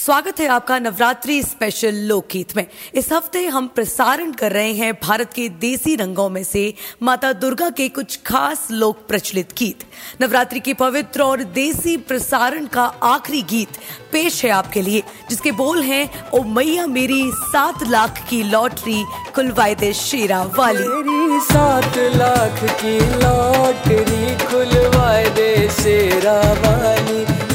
स्वागत है आपका नवरात्रि स्पेशल लोकगीत में। इस हफ़्ते हम प्रसारण कर रहे हैं भारत के देसी रंगों में से माता दुर्गा के कुछ खास लोक प्रचलित गीत। नवरात्रि के पवित्र और देसी प्रसारण का आखिरी गीत पेश है आपके लिए, जिसके बोल हैं, ओ मैया मेरी सात लाख की लॉटरी खुलवाए शेरा वाली। सात लाख की लॉटरी खुलवाए दे शेरा वाली।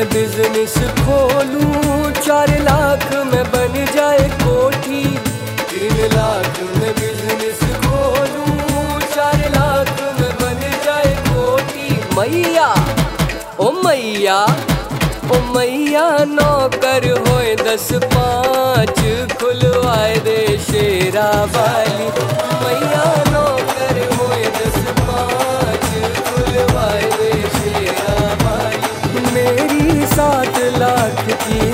में बिज़नेस खोलूं। चार लाख में बन जाए कोठी। तीन लाख में बिज़नेस खोलूं। चार लाख में बन जाए कोठी। मैया, ओ मैया ओ मैया, नौकर होए दस पाँच, खुलवाए दे शेरा वाली मैया, नौकर होए दस पाँच, खुलवाए दे शेरा वाली मेरी सात लाख की।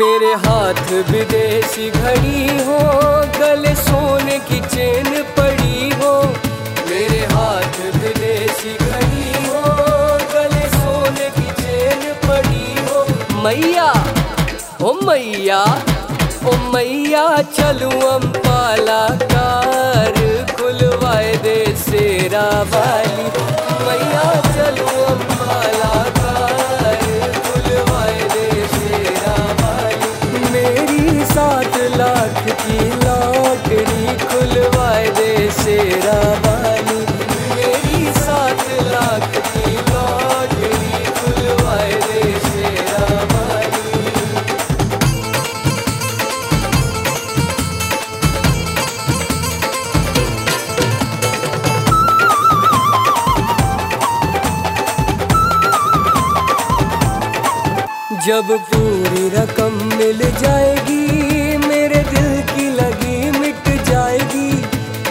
मेरे हाथ विदेशी घड़ी हो, गले सोने की चेन पड़ी हो। मेरे हाथ विदेशी घड़ी हो, गले सोने की चेन पड़ी हो। मैया, ओ मैया ओ मैया, चलू अम्पाला कार, खुलवाए दे शेरा वाली। मैया, चलू जब पूरी रकम मिल जाएगी, मेरे दिल की लगी मिट जाएगी।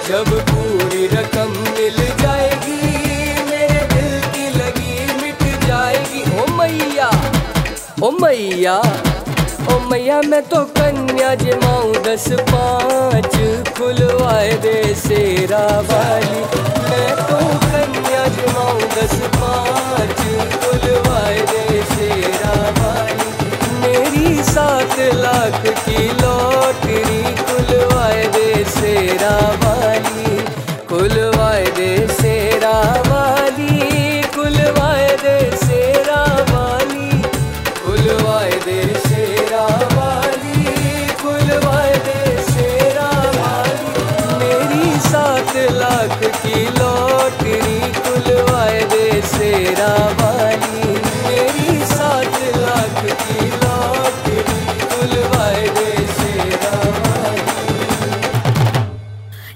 जब पूरी रकम मिल जाएगी, मेरे दिल की लगी मिट जाएगी। ओ मैया ओ मैया ओ मैया, मैं तो कन्या जमाऊं दस पाँच खुलवाए दे शेरा वाली। मैं तो कन्या जमाऊं दस पाँच